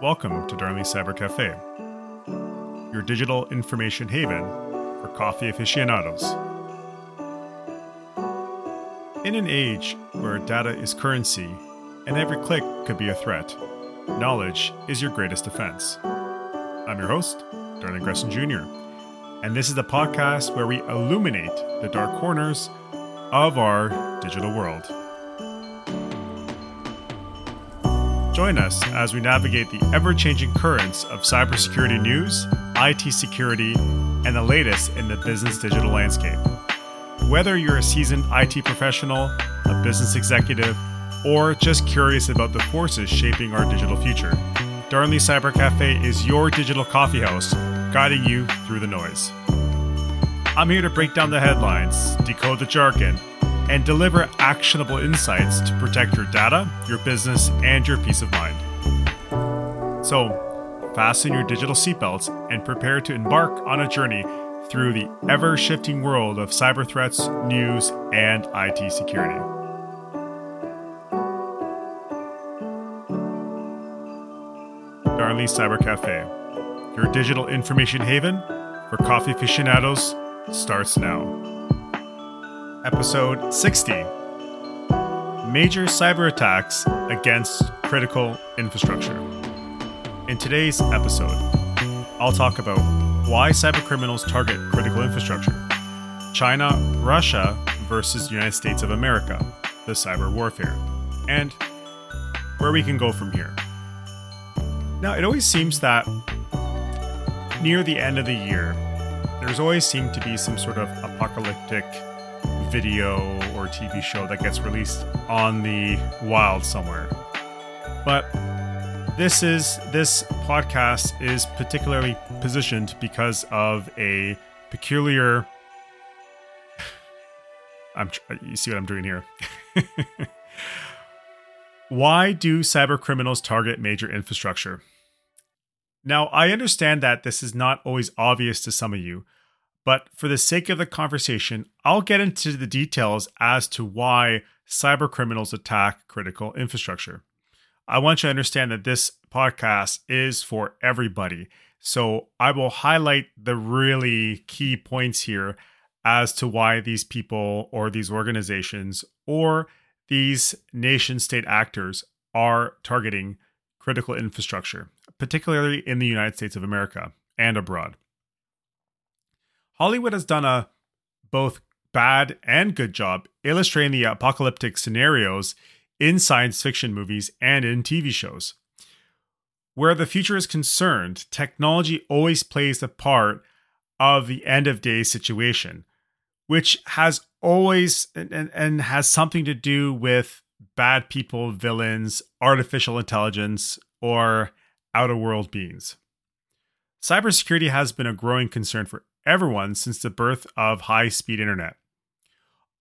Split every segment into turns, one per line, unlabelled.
Welcome to Darnley Cyber Cafe, your digital information haven for coffee aficionados. In an age where data is currency and every click could be a threat, knowledge is your greatest defense. I'm your host, Darnley Gresson Jr., and this is the podcast where we illuminate the dark corners of our digital world. Join us as we navigate the ever changing currents of cybersecurity news, IT security, and the latest in the business digital landscape. Whether you're a seasoned IT professional, a business executive, or just curious about the forces shaping our digital future, Darnley Cyber Cafe is your digital coffeehouse, guiding you through the noise. I'm here to break down the headlines, decode the jargon, and deliver actionable insights to protect your data, your business, and your peace of mind. So, fasten your digital seatbelts and prepare to embark on a journey through the ever shifting world of cyber threats, news, and IT security. Darnley Cyber Cafe, your digital information haven for coffee aficionados, starts now episode 60 Major Cyber Attacks Against Critical Infrastructure. In today's episode, I'll talk about why cybercriminals target critical infrastructure, China, Russia versus the United States of America, the cyber warfare, and where we can go from here. Now, it always seems that near the end of the year, there's always seemed to be some sort of apocalyptic video or TV show that gets released on the wild somewhere. But this is this podcast is particularly positioned because of a peculiar I'm you see what I'm doing here. Why do cyber criminals target major infrastructure? Now, I understand that this is not always obvious to some of you, but for the sake of the conversation, I'll get into the details as to why cyber criminals attack critical infrastructure. I want you to understand that this podcast is for everybody. So I will highlight the really key points here as to why these people or these organizations or these nation state actors are targeting critical infrastructure, particularly in the United States of America and abroad. Hollywood has done a both bad and good job illustrating the apocalyptic scenarios in science fiction movies and in TV shows. Where the future is concerned, technology always plays the part of the end of day situation, which has always and, and has something to do with bad people, villains, artificial intelligence, or outer world beings. Cybersecurity has been a growing concern for everyone since the birth of high speed internet.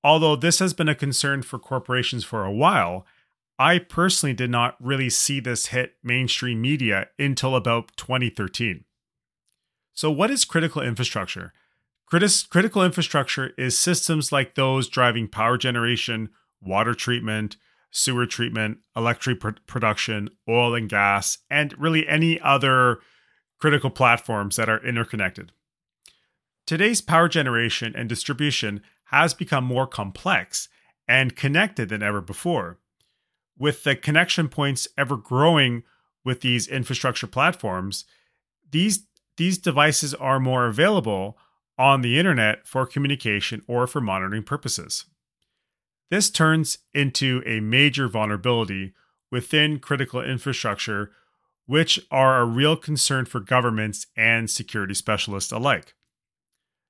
Although this has been a concern for corporations for a while, I personally did not really see this hit mainstream media until about 2013. So, what is critical infrastructure? Critis- critical infrastructure is systems like those driving power generation, water treatment, sewer treatment, electric pr- production, oil and gas, and really any other critical platforms that are interconnected. Today's power generation and distribution has become more complex and connected than ever before. With the connection points ever growing with these infrastructure platforms, these, these devices are more available on the internet for communication or for monitoring purposes. This turns into a major vulnerability within critical infrastructure, which are a real concern for governments and security specialists alike.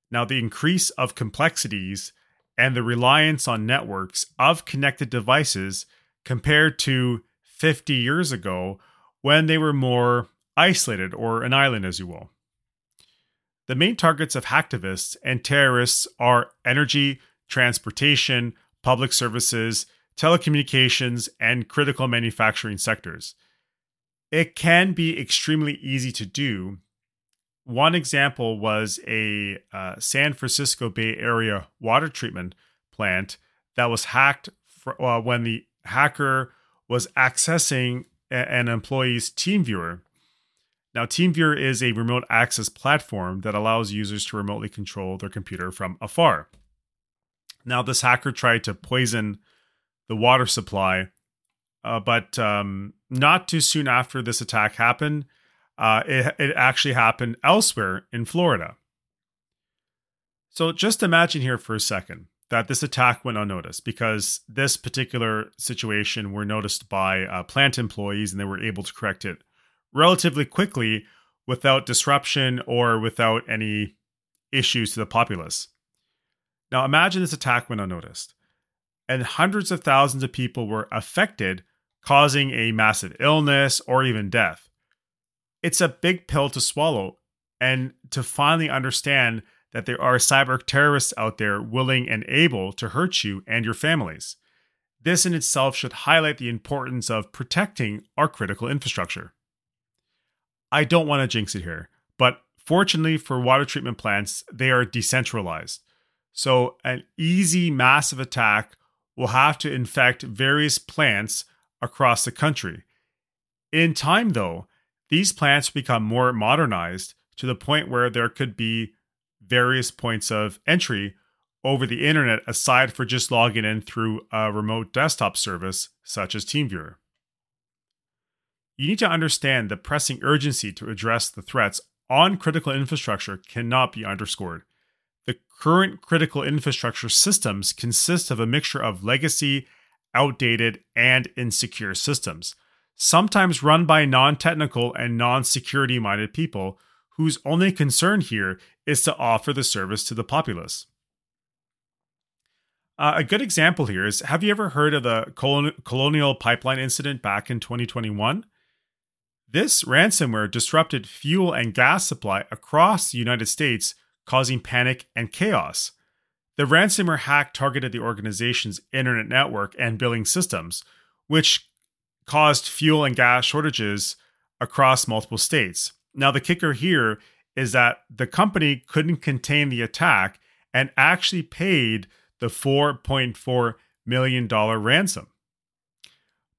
Now, the increase of complexities and the reliance on networks of connected devices compared to 50 years ago when they were more isolated or an island, as you will. The main targets of hacktivists and terrorists are energy, transportation, public services, telecommunications, and critical manufacturing sectors. It can be extremely easy to do one example was a uh, San Francisco Bay Area water treatment plant that was hacked for, uh, when the hacker was accessing a- an employee's TeamViewer Now, TeamViewer is a remote access platform that allows users to remotely control their computer from afar. Now, this hacker tried to poison the water supply, uh, but um, not too soon after this attack happened, uh, it, it actually happened elsewhere in Florida. So just imagine here for a second that this attack went unnoticed because this particular situation were noticed by uh, plant employees and they were able to correct it relatively quickly without disruption or without any issues to the populace. Now imagine this attack went unnoticed and hundreds of thousands of people were affected, causing a massive illness or even death. It's a big pill to swallow and to finally understand that there are cyber terrorists out there willing and able to hurt you and your families. This in itself should highlight the importance of protecting our critical infrastructure. I don't want to jinx it here, but fortunately for water treatment plants, they are decentralized. So, an easy massive attack will have to infect various plants across the country. In time, though, these plants become more modernized to the point where there could be various points of entry over the internet aside for just logging in through a remote desktop service such as TeamViewer. You need to understand the pressing urgency to address the threats on critical infrastructure cannot be underscored. The current critical infrastructure systems consist of a mixture of legacy, outdated, and insecure systems, sometimes run by non technical and non security minded people whose only concern here is to offer the service to the populace. Uh, a good example here is have you ever heard of the Colonial Pipeline incident back in 2021? This ransomware disrupted fuel and gas supply across the United States causing panic and chaos. The ransomware hack targeted the organization's internet network and billing systems, which caused fuel and gas shortages across multiple states. Now, the kicker here is that the company couldn't contain the attack and actually paid the $4.4 million ransom.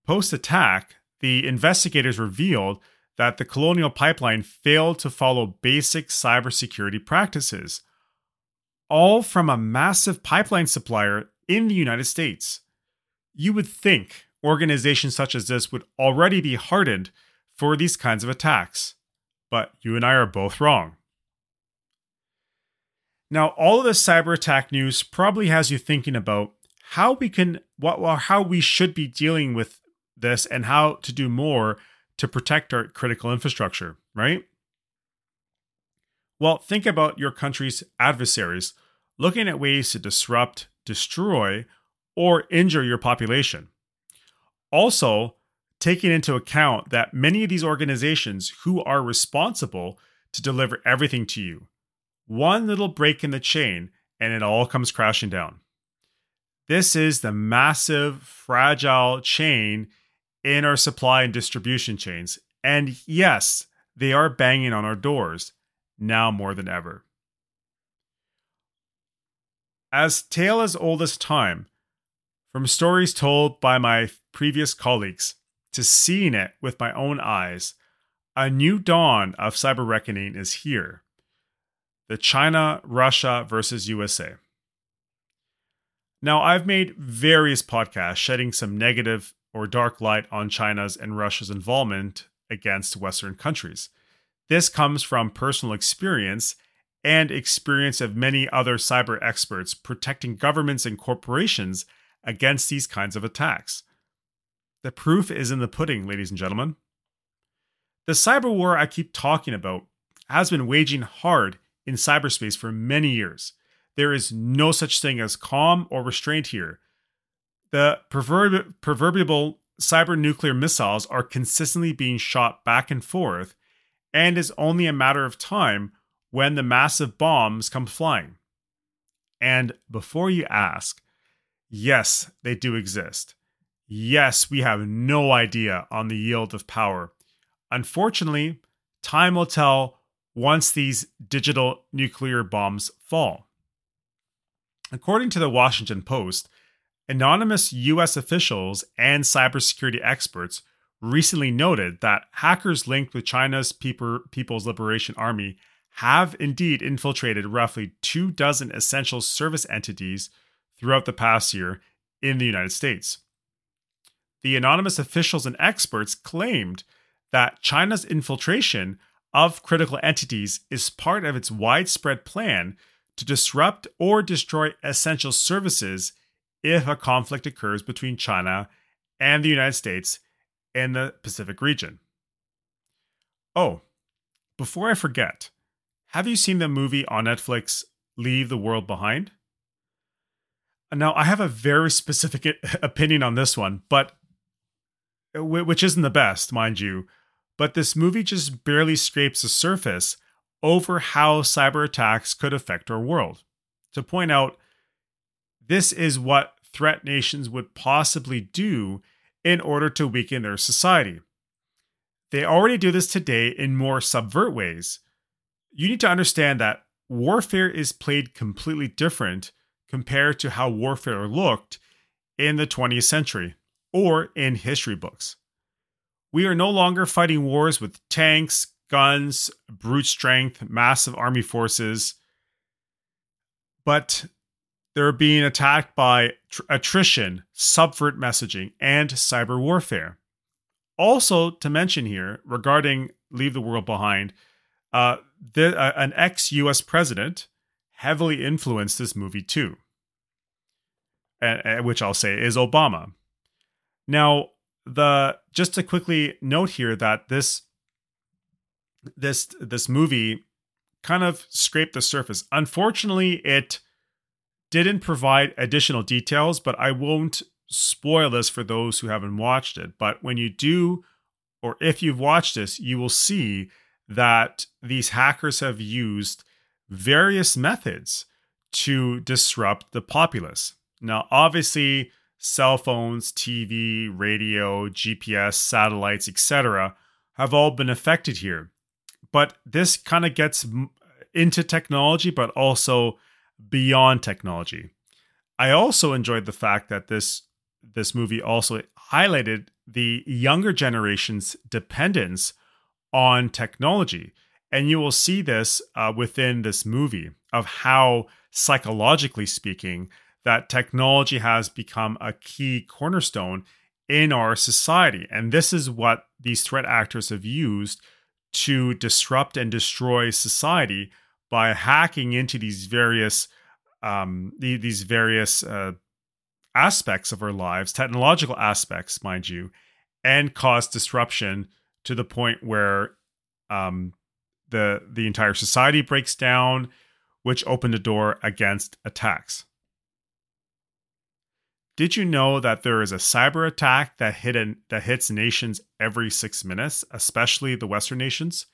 Post attack, the investigators revealed that the Colonial Pipeline failed to follow basic cybersecurity practices, all from a massive pipeline supplier in the United States. You would think organizations such as this would already be hardened for these kinds of attacks, but you and I are both wrong. Now, all of this cyber attack news probably has you thinking about how we can, what, well, how we should be dealing with this and how to do more to protect our critical infrastructure, right? Well, think about your country's adversaries looking at ways to disrupt, destroy, or injure your population. Also, taking into account that many of these organizations who are responsible to deliver everything to you, one little break in the chain and it all comes crashing down. This is the massive, fragile chain in our supply and distribution chains. And yes, they are banging on our doors now more than ever. As tale as old as time, from stories told by my previous colleagues to seeing it with my own eyes, a new dawn of cyber reckoning is here. The China Russia versus USA. Now, I've made various podcasts shedding some negative or dark light on China's and Russia's involvement against Western countries. This comes from personal experience and experience of many other cyber experts protecting governments and corporations against these kinds of attacks. The proof is in the pudding, ladies and gentlemen. The cyber war I keep talking about has been waging hard in cyberspace for many years. There is no such thing as calm or restraint here the proverb- proverbial cyber nuclear missiles are consistently being shot back and forth, and is only a matter of time when the massive bombs come flying. And before you ask, yes, they do exist. Yes, we have no idea on the yield of power. Unfortunately, time will tell once these digital nuclear bombs fall. According to the Washington Post, Anonymous US officials and cybersecurity experts recently noted that hackers linked with China's People's Liberation Army have indeed infiltrated roughly two dozen essential service entities throughout the past year in the United States. The anonymous officials and experts claimed that China's infiltration of critical entities is part of its widespread plan to disrupt or destroy essential services if a conflict occurs between China and the United States in the Pacific region. Oh, before I forget, have you seen the movie on Netflix, Leave the World Behind? Now, I have a very specific opinion on this one, but uh, which isn't the best, mind you. But this movie just barely scrapes the surface over how cyber attacks could affect our world. To point out, this is what threat nations would possibly do in order to weaken their society. They already do this today in more subvert ways. You need to understand that warfare is played completely different compared to how warfare looked in the 20th century or in history books. We are no longer fighting wars with tanks, guns, brute strength, massive army forces, but they're being attacked by tr- attrition, subvert messaging, and cyber warfare. Also, to mention here regarding Leave the World Behind, uh, the, uh, an ex US president heavily influenced this movie too, which I'll say is Obama. Now, the just to quickly note here that this this this movie kind of scraped the surface. Unfortunately, it didn't provide additional details, but I won't spoil this for those who haven't watched it. But when you do, or if you've watched this, you will see that these hackers have used various methods to disrupt the populace. Now, obviously, cell phones, TV, radio, GPS, satellites, etc., have all been affected here. But this kind of gets into technology, but also beyond technology. I also enjoyed the fact that this this movie also highlighted the younger generation's dependence on technology. And you will see this uh, within this movie of how, psychologically speaking, that technology has become a key cornerstone in our society. And this is what these threat actors have used to disrupt and destroy society by hacking into these various um, the, these various uh, aspects of our lives, technological aspects, mind you, and cause disruption to the point where um, the the entire society breaks down, which opened the door against attacks. Did you know that there is a cyber attack that hit an, that hits nations every six minutes, especially the Western nations?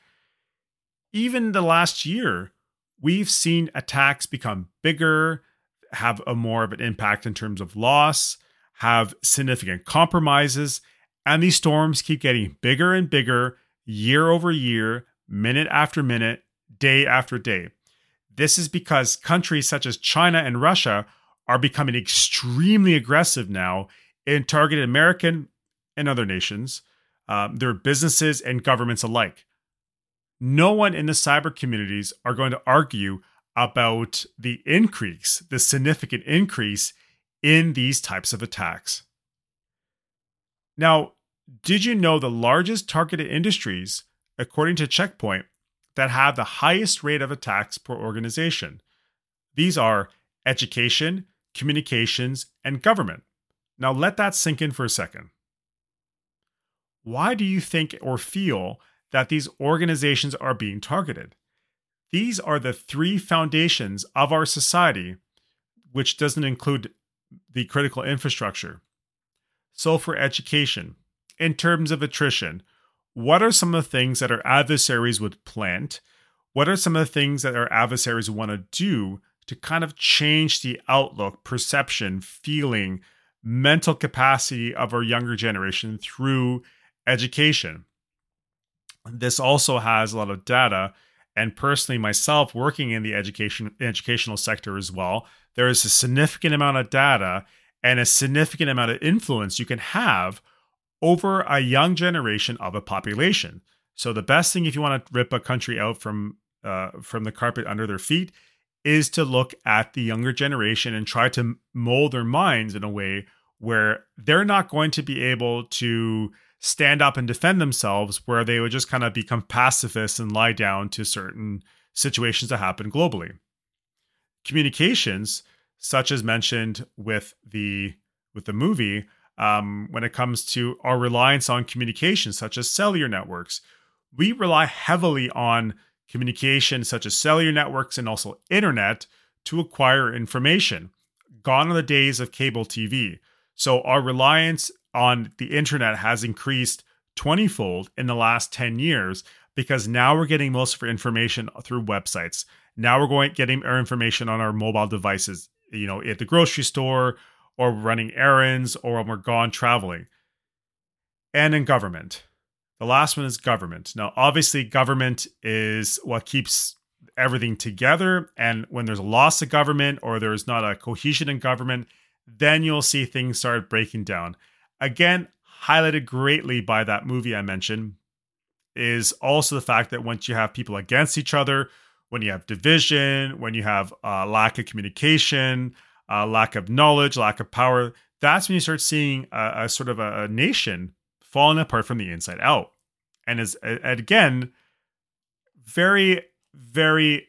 Even the last year, we've seen attacks become bigger, have a more of an impact in terms of loss, have significant compromises, and these storms keep getting bigger and bigger year over year, minute after minute, day after day. This is because countries such as China and Russia are becoming extremely aggressive now in targeting American and other nations, um, their businesses and governments alike. No one in the cyber communities are going to argue about the increase, the significant increase in these types of attacks. Now, did you know the largest targeted industries, according to Check Point, that have the highest rate of attacks per organization? These are education, communications, and government. Now let that sink in for a second. Why do you think or feel that these organizations are being targeted? These are the three foundations of our society, which doesn't include the critical infrastructure. So, for education, in terms of attrition, what are some of the things that our adversaries would plant? What are some of the things that our adversaries want to do to kind of change the outlook, perception, feeling, mental capacity of our younger generation through education. This also has a lot of data. And personally, myself working in the education educational sector as well, there is a significant amount of data and a significant amount of influence you can have over a young generation of a population. So the best thing if you want to rip a country out from uh, from the carpet under their feet is to look at the younger generation and try to mold their minds in a way where they're not going to be able to stand up and defend themselves, where they would just kind of become pacifists and lie down to certain situations that happen globally. Communications, such as mentioned with the with the movie, um, when it comes to our reliance on communication, such as cellular networks, we rely heavily on communication, such as cellular networks and also internet, to acquire information. Gone are the days of cable TV. So our reliance on the internet has increased 20 fold in the last 10 years because now we're getting most of our information through websites. Now we're going getting our information on our mobile devices, you know, at the grocery store or running errands or when we're gone traveling. And in government. The last one is government. Now, obviously, government is what keeps everything together. And when there's a loss of government or there's not a cohesion in government, then you'll see things start breaking down. Again, highlighted greatly by that movie I mentioned is also the fact that once you have people against each other, when you have division, when you have uh, lack of communication, uh, lack of knowledge, lack of power, that's when you start seeing a, a sort of a, a, nation falling apart from the inside out. And is and again, very, very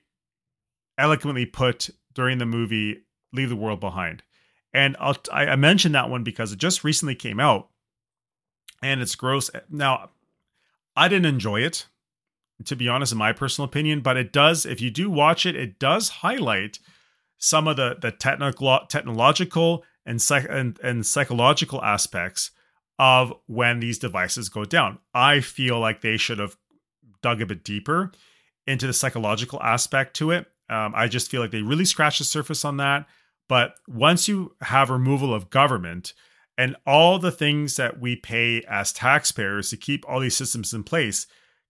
eloquently put during the movie "Leave the World Behind." And I'll, I mentioned that one because it just recently came out, and it's gross. Now, I didn't enjoy it, to be honest, in my personal opinion. But it does, if you do watch it, it does highlight some of the the technical, technological and, psych, and and psychological aspects of when these devices go down. I feel like they should have dug a bit deeper into the psychological aspect to it. Um, I just feel like they really scratched the surface on that. But once you have removal of government and all the things that we pay as taxpayers to keep all these systems in place,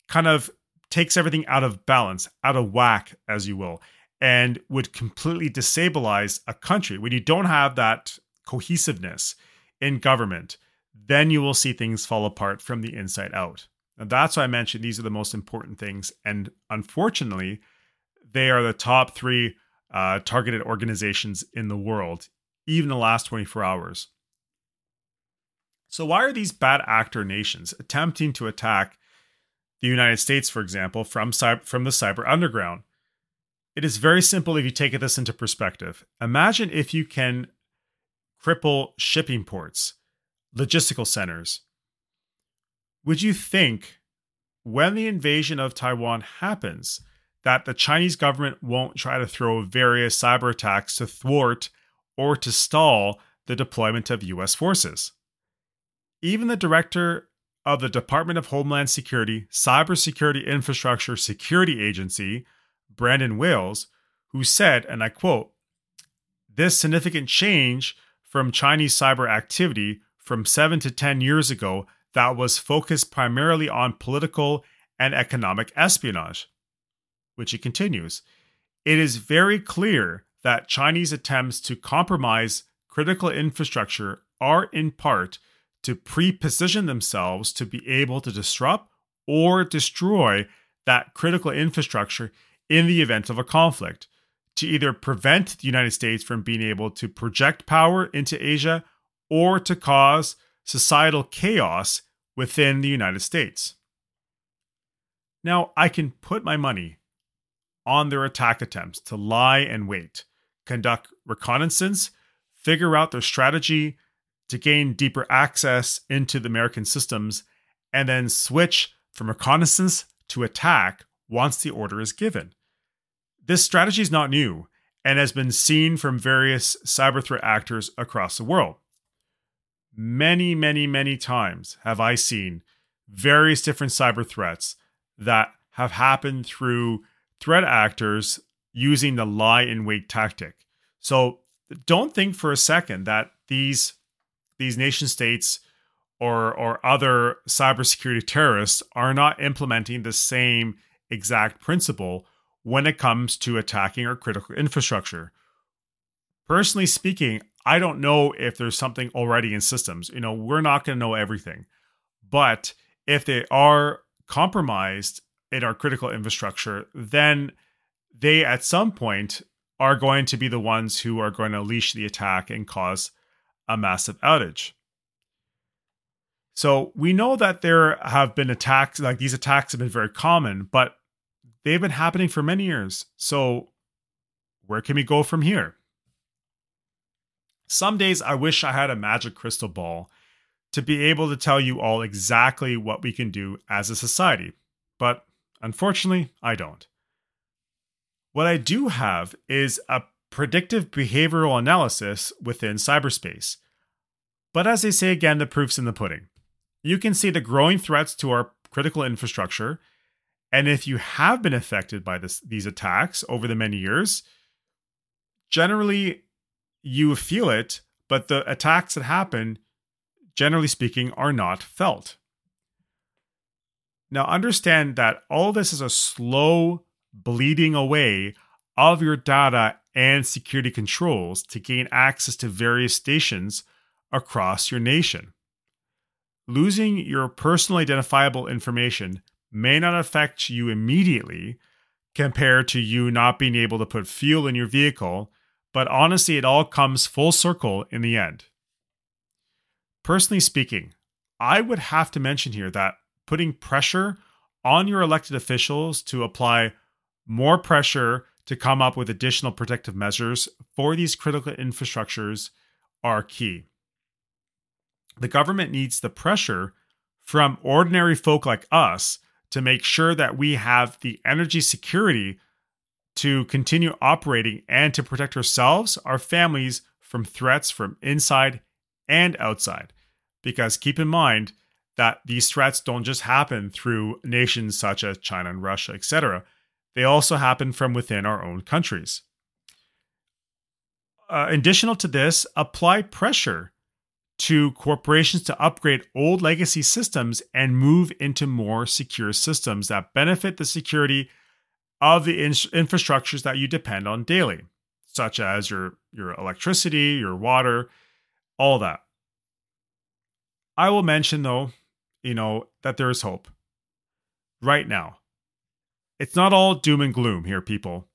kind of takes everything out of balance, out of whack, as you will, and would completely destabilize a country. When you don't have that cohesiveness in government, then you will see things fall apart from the inside out. And that's why I mentioned these are the most important things. And unfortunately, they are the top three uh, targeted organizations in the world, even the last 24 hours. So, why are these bad actor nations attempting to attack the United States, for example, from, cyber, from the cyber underground? It is very simple if you take this into perspective. Imagine if you can cripple shipping ports, logistical centers. Would you think when the invasion of Taiwan happens, that the Chinese government won't try to throw various cyber attacks to thwart or to stall the deployment of US forces. Even the director of the Department of Homeland Security Cybersecurity Infrastructure Security Agency, Brandon Wales, who said, and I quote, this significant change from Chinese cyber activity from seven to 10 years ago that was focused primarily on political and economic espionage which he continues. It is very clear that Chinese attempts to compromise critical infrastructure are in part to pre-position themselves to be able to disrupt or destroy that critical infrastructure in the event of a conflict, to either prevent the United States from being able to project power into Asia or to cause societal chaos within the United States. Now, I can put my money on their attack attempts to lie and wait, conduct reconnaissance, figure out their strategy to gain deeper access into the American systems, and then switch from reconnaissance to attack once the order is given. This strategy is not new and has been seen from various cyber threat actors across the world. Many, many, many times have I seen various different cyber threats that have happened through threat actors using the lie in wait tactic. So don't think for a second that these these nation states or or other cybersecurity terrorists are not implementing the same exact principle when it comes to attacking our critical infrastructure. Personally speaking, I don't know if there's something already in systems. You know, we're not going to know everything. But if they are compromised in our critical infrastructure, then they at some point are going to be the ones who are going to unleash the attack and cause a massive outage. So we know that there have been attacks, like these attacks have been very common, but they've been happening for many years. So where can we go from here? Some days I wish I had a magic crystal ball to be able to tell you all exactly what we can do as a society, but unfortunately, I don't. What I do have is a predictive behavioral analysis within cyberspace. But as they say again, the proof's in the pudding. You can see the growing threats to our critical infrastructure. And if you have been affected by this, these attacks over the many years, generally you feel it, but the attacks that happen, generally speaking, are not felt. Now, understand that all this is a slow bleeding away of your data and security controls to gain access to various stations across your nation. Losing your personal identifiable information may not affect you immediately compared to you not being able to put fuel in your vehicle but honestly, it all comes full circle in the end. Personally speaking, I would have to mention here that putting pressure on your elected officials to apply more pressure to come up with additional protective measures for these critical infrastructures are key. The government needs the pressure from ordinary folk like us to make sure that we have the energy security to continue operating and to protect ourselves, our families from threats from inside and outside. Because keep in mind that these threats don't just happen through nations such as China and Russia, etc. They also happen from within our own countries. Uh, additional to this, apply pressure to corporations to upgrade old legacy systems and move into more secure systems that benefit the security of the in- infrastructures that you depend on daily, such as your, your electricity, your water, all that. I will mention, though, you know, that there is hope right now. It's not all doom and gloom here, people.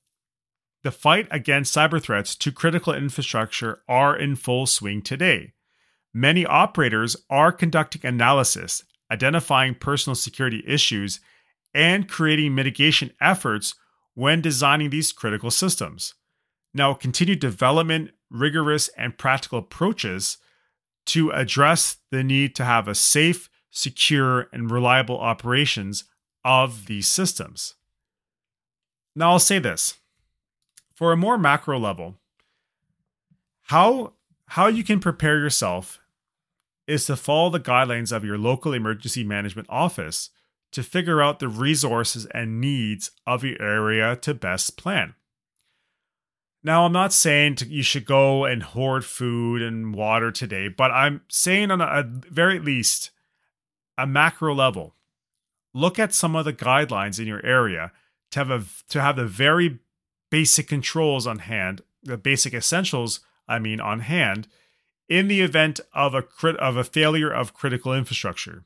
The fight against cyber threats to critical infrastructure are in full swing today. Many operators are conducting analysis, identifying personal security issues, and creating mitigation efforts when designing these critical systems. Now, continued development, rigorous, and practical approaches to address the need to have a safe, secure, and reliable operations of these systems. Now, I'll say this for a more macro level, how, how you can prepare yourself is to follow the guidelines of your local emergency management office to figure out the resources and needs of your area to best plan. Now, I'm not saying to, you should go and hoard food and water today, but I'm saying on a, a very least a macro level, look at some of the guidelines in your area to have a, to have the very basic controls on hand, the basic essentials, I mean, on hand, in the event of a crit of a failure of critical infrastructure.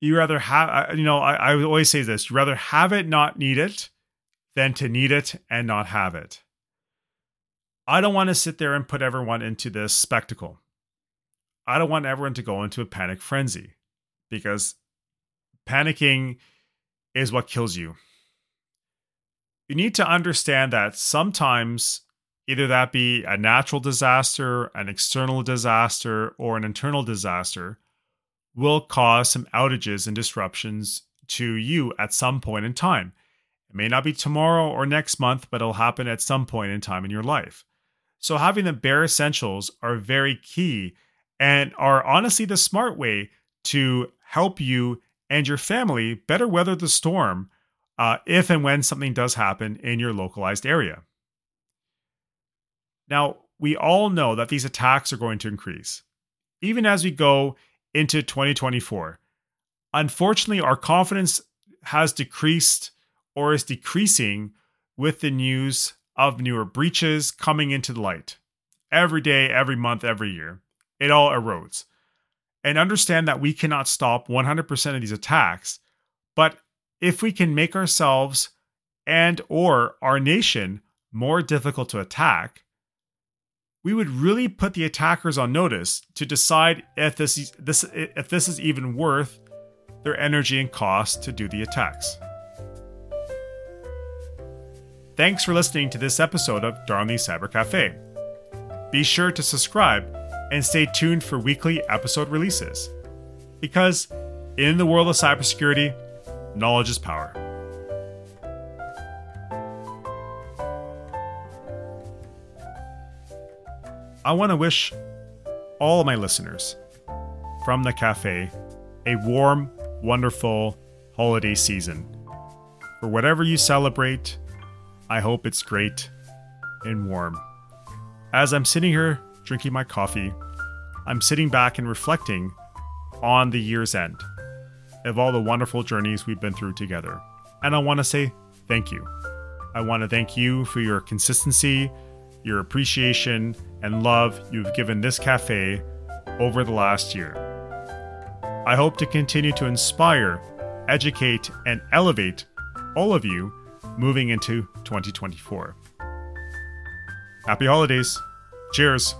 You rather have you know I, I always say this you rather have it not need it than to need it and not have it. I don't want to sit there and put everyone into this spectacle. I don't want everyone to go into a panic frenzy because panicking is what kills you. You need to understand that sometimes either that be a natural disaster an external disaster or an internal disaster will cause some outages and disruptions to you at some point in time. It may not be tomorrow or next month, but it'll happen at some point in time in your life. So, having the bare essentials are very key and are honestly the smart way to help you and your family better weather the storm uh, if and when something does happen in your localized area. Now, we all know that these attacks are going to increase. Even as we go into 2024. Unfortunately, our confidence has decreased or is decreasing with the news of newer breaches coming into the light. Every day, every month, every year, it all erodes. and understand that we cannot stop 100% of these attacks, but if we can make ourselves and or our nation more difficult to attack, we would really put the attackers on notice to decide if this is, this if this is even worth their energy and cost to do the attacks. Thanks for listening to this episode of Darnley Cyber Cafe. Be sure to subscribe and stay tuned for weekly episode releases. Because in the world of cybersecurity, knowledge is power. I want to wish all my listeners from the cafe a warm, wonderful holiday season. For whatever you celebrate, I hope it's great and warm. As I'm sitting here drinking my coffee, I'm sitting back and reflecting on the year's end of all the wonderful journeys we've been through together. And I want to say thank you. I want to thank you for your consistency, your appreciation, and love you've given this cafe over the last year. I hope to continue to inspire, educate, and elevate all of you moving into 2024. Happy holidays! Cheers!